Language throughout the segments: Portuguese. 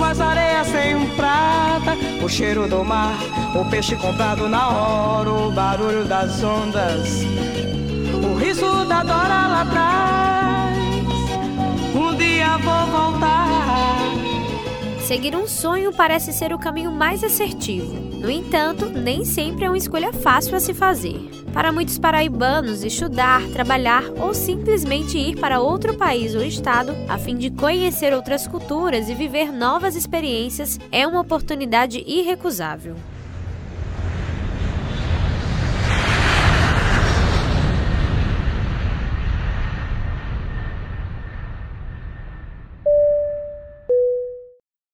suas areias sem um prata, o cheiro do mar, o peixe comprado na hora, o barulho das ondas, o riso da Dora lá atrás. Seguir um sonho parece ser o caminho mais assertivo. No entanto, nem sempre é uma escolha fácil a se fazer. Para muitos paraibanos, estudar, trabalhar ou simplesmente ir para outro país ou estado a fim de conhecer outras culturas e viver novas experiências é uma oportunidade irrecusável.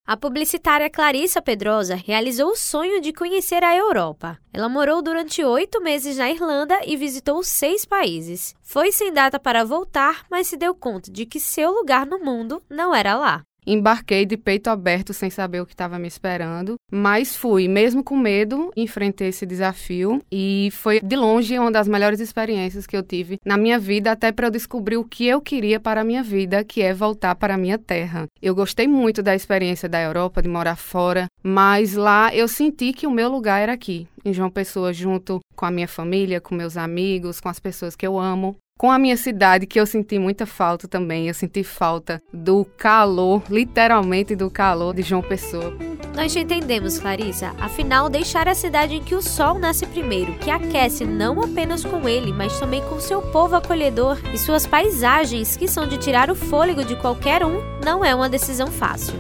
A publicitária Clarissa Pedrosa realizou o sonho de conhecer a Europa. Ela morou durante oito meses na Irlanda e visitou seis países. Foi sem data para voltar, mas se deu conta de que seu lugar no mundo não era lá. Embarquei de peito aberto sem saber o que estava me esperando, mas fui, mesmo com medo, enfrentei esse desafio e foi de longe uma das melhores experiências que eu tive na minha vida, até para eu descobrir o que eu queria para a minha vida, que é voltar para a minha terra. Eu gostei muito da experiência da Europa, de morar fora, mas lá eu senti que o meu lugar era aqui, em João Pessoa, junto com a minha família, com meus amigos, com as pessoas que eu amo com a minha cidade, que eu senti muita falta também. Eu senti falta do calor, literalmente do calor de João Pessoa. Nós te entendemos, Clarissa. Afinal, deixar a cidade em que o sol nasce primeiro, que aquece não apenas com ele, mas também com seu povo acolhedor e suas paisagens, que são de tirar o fôlego de qualquer um, não é uma decisão fácil.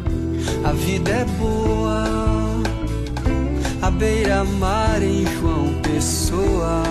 A vida é boa, a beira-mar em João Pessoa.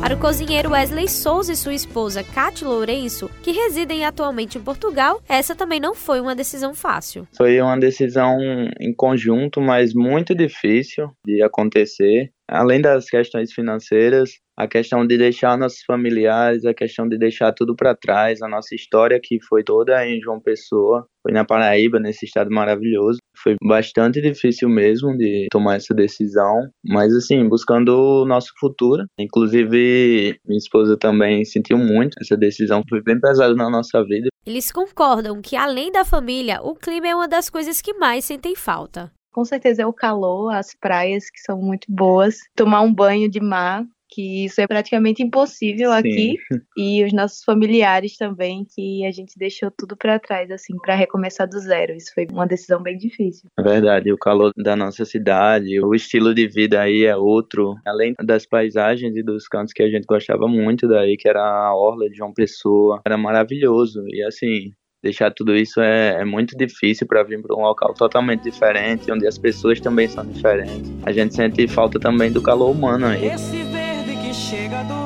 Para o cozinheiro Wesley Souza e sua esposa Cátia Lourenço, que residem atualmente em Portugal, essa também não foi uma decisão fácil. Foi uma decisão em conjunto, mas muito difícil de acontecer. Além das questões financeiras, a questão de deixar nossos familiares, a questão de deixar tudo para trás, a nossa história que foi toda em João Pessoa, foi na Paraíba, nesse estado maravilhoso. Foi bastante difícil mesmo de tomar essa decisão, mas assim, buscando o nosso futuro. Inclusive, minha esposa também sentiu muito essa decisão, foi bem pesada na nossa vida. Eles concordam que além da família, o clima é uma das coisas que mais sentem falta com certeza é o calor, as praias que são muito boas, tomar um banho de mar que isso é praticamente impossível Sim. aqui. E os nossos familiares também que a gente deixou tudo para trás assim para recomeçar do zero. Isso foi uma decisão bem difícil. É verdade o calor da nossa cidade o estilo de vida aí é outro. Além das paisagens e dos cantos que a gente gostava muito daí que era a orla de João Pessoa era maravilhoso. E assim deixar tudo isso é, é muito difícil para vir para um local totalmente diferente, onde as pessoas também são diferentes. A gente sente falta também do calor humano aí. Esse verde que chega a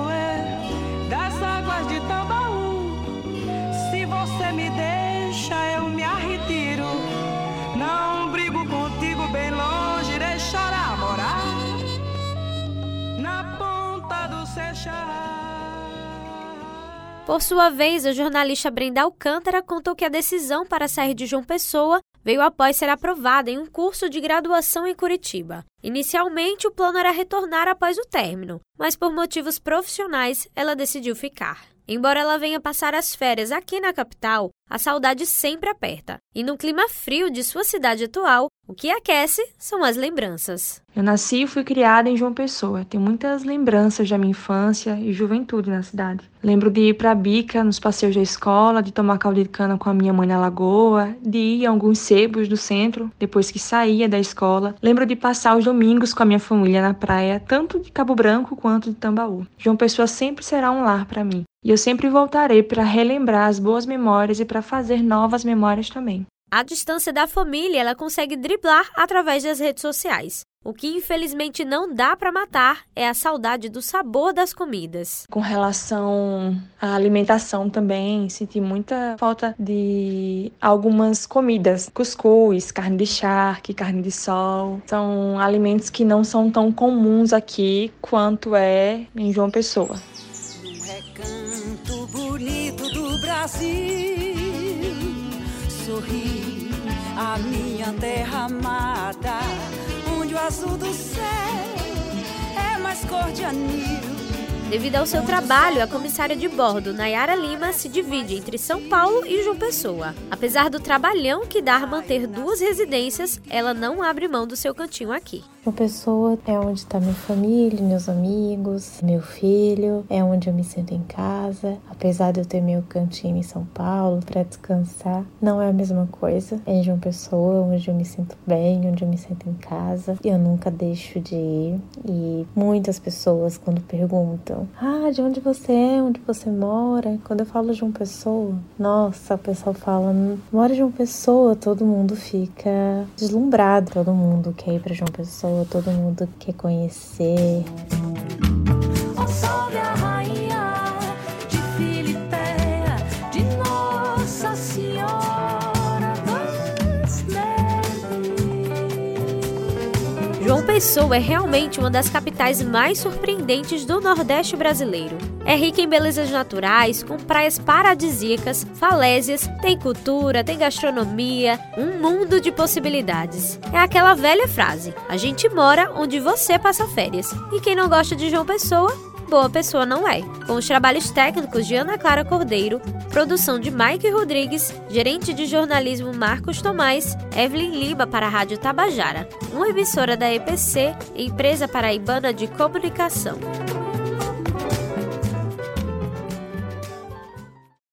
Por sua vez, a jornalista Brenda Alcântara contou que a decisão para sair de João Pessoa veio após ser aprovada em um curso de graduação em Curitiba. Inicialmente, o plano era retornar após o término, mas por motivos profissionais, ela decidiu ficar. Embora ela venha passar as férias aqui na capital, a saudade sempre aperta. E no clima frio de sua cidade atual, o que aquece são as lembranças. Eu nasci e fui criada em João Pessoa. Tenho muitas lembranças da minha infância e juventude na cidade. Lembro de ir para a bica nos passeios da escola, de tomar caldo de cana com a minha mãe na lagoa, de ir a alguns sebos do centro depois que saía da escola. Lembro de passar os domingos com a minha família na praia, tanto de Cabo Branco quanto de Tambaú. João Pessoa sempre será um lar para mim. E eu sempre voltarei para relembrar as boas memórias e para fazer novas memórias também. A distância da família ela consegue driblar através das redes sociais. O que infelizmente não dá para matar é a saudade do sabor das comidas. Com relação à alimentação também, senti muita falta de algumas comidas. Cuscuz, carne de charque, carne de sol. São alimentos que não são tão comuns aqui quanto é em João Pessoa. Brasil. Sorri a minha terra amada, onde o azul do céu é mais cor de anil Devido ao seu trabalho, a comissária de bordo, Nayara Lima, se divide entre São Paulo e João Pessoa. Apesar do trabalhão que dá manter duas residências, ela não abre mão do seu cantinho aqui. Uma pessoa é onde está minha família, meus amigos, meu filho, é onde eu me sinto em casa. Apesar de eu ter meu cantinho em São Paulo para descansar, não é a mesma coisa. É em João Pessoa, onde eu me sinto bem, onde eu me sinto em casa. E eu nunca deixo de ir. E muitas pessoas, quando perguntam: Ah, de onde você é? Onde você mora? Quando eu falo João Pessoa, nossa, o pessoal fala: Mora em João Pessoa, todo mundo fica deslumbrado, todo mundo quer ir para João Pessoa todo mundo quer conhecer. Pessoa é realmente uma das capitais mais surpreendentes do Nordeste brasileiro. É rica em belezas naturais, com praias paradisíacas, falésias, tem cultura, tem gastronomia, um mundo de possibilidades. É aquela velha frase: a gente mora onde você passa férias. E quem não gosta de João Pessoa, boa pessoa não é. Com os trabalhos técnicos de Ana Clara Cordeiro, produção de Mike Rodrigues, gerente de jornalismo Marcos Tomás, Evelyn Lima para a Rádio Tabajara, uma emissora da EPC, empresa paraibana de comunicação.